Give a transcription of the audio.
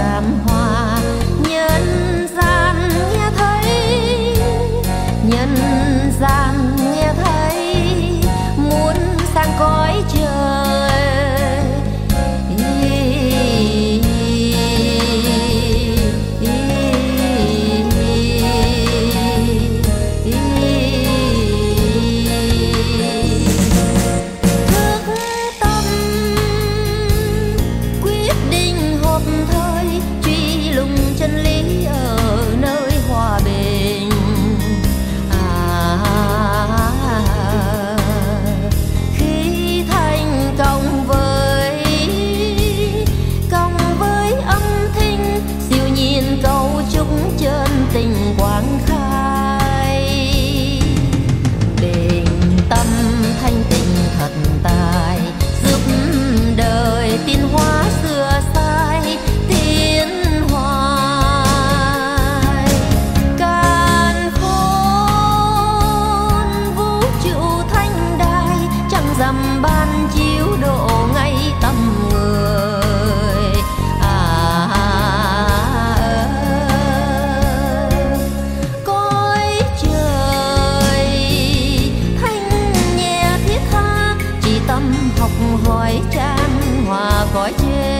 đám hoa học hỏi chan hòa cõi trên.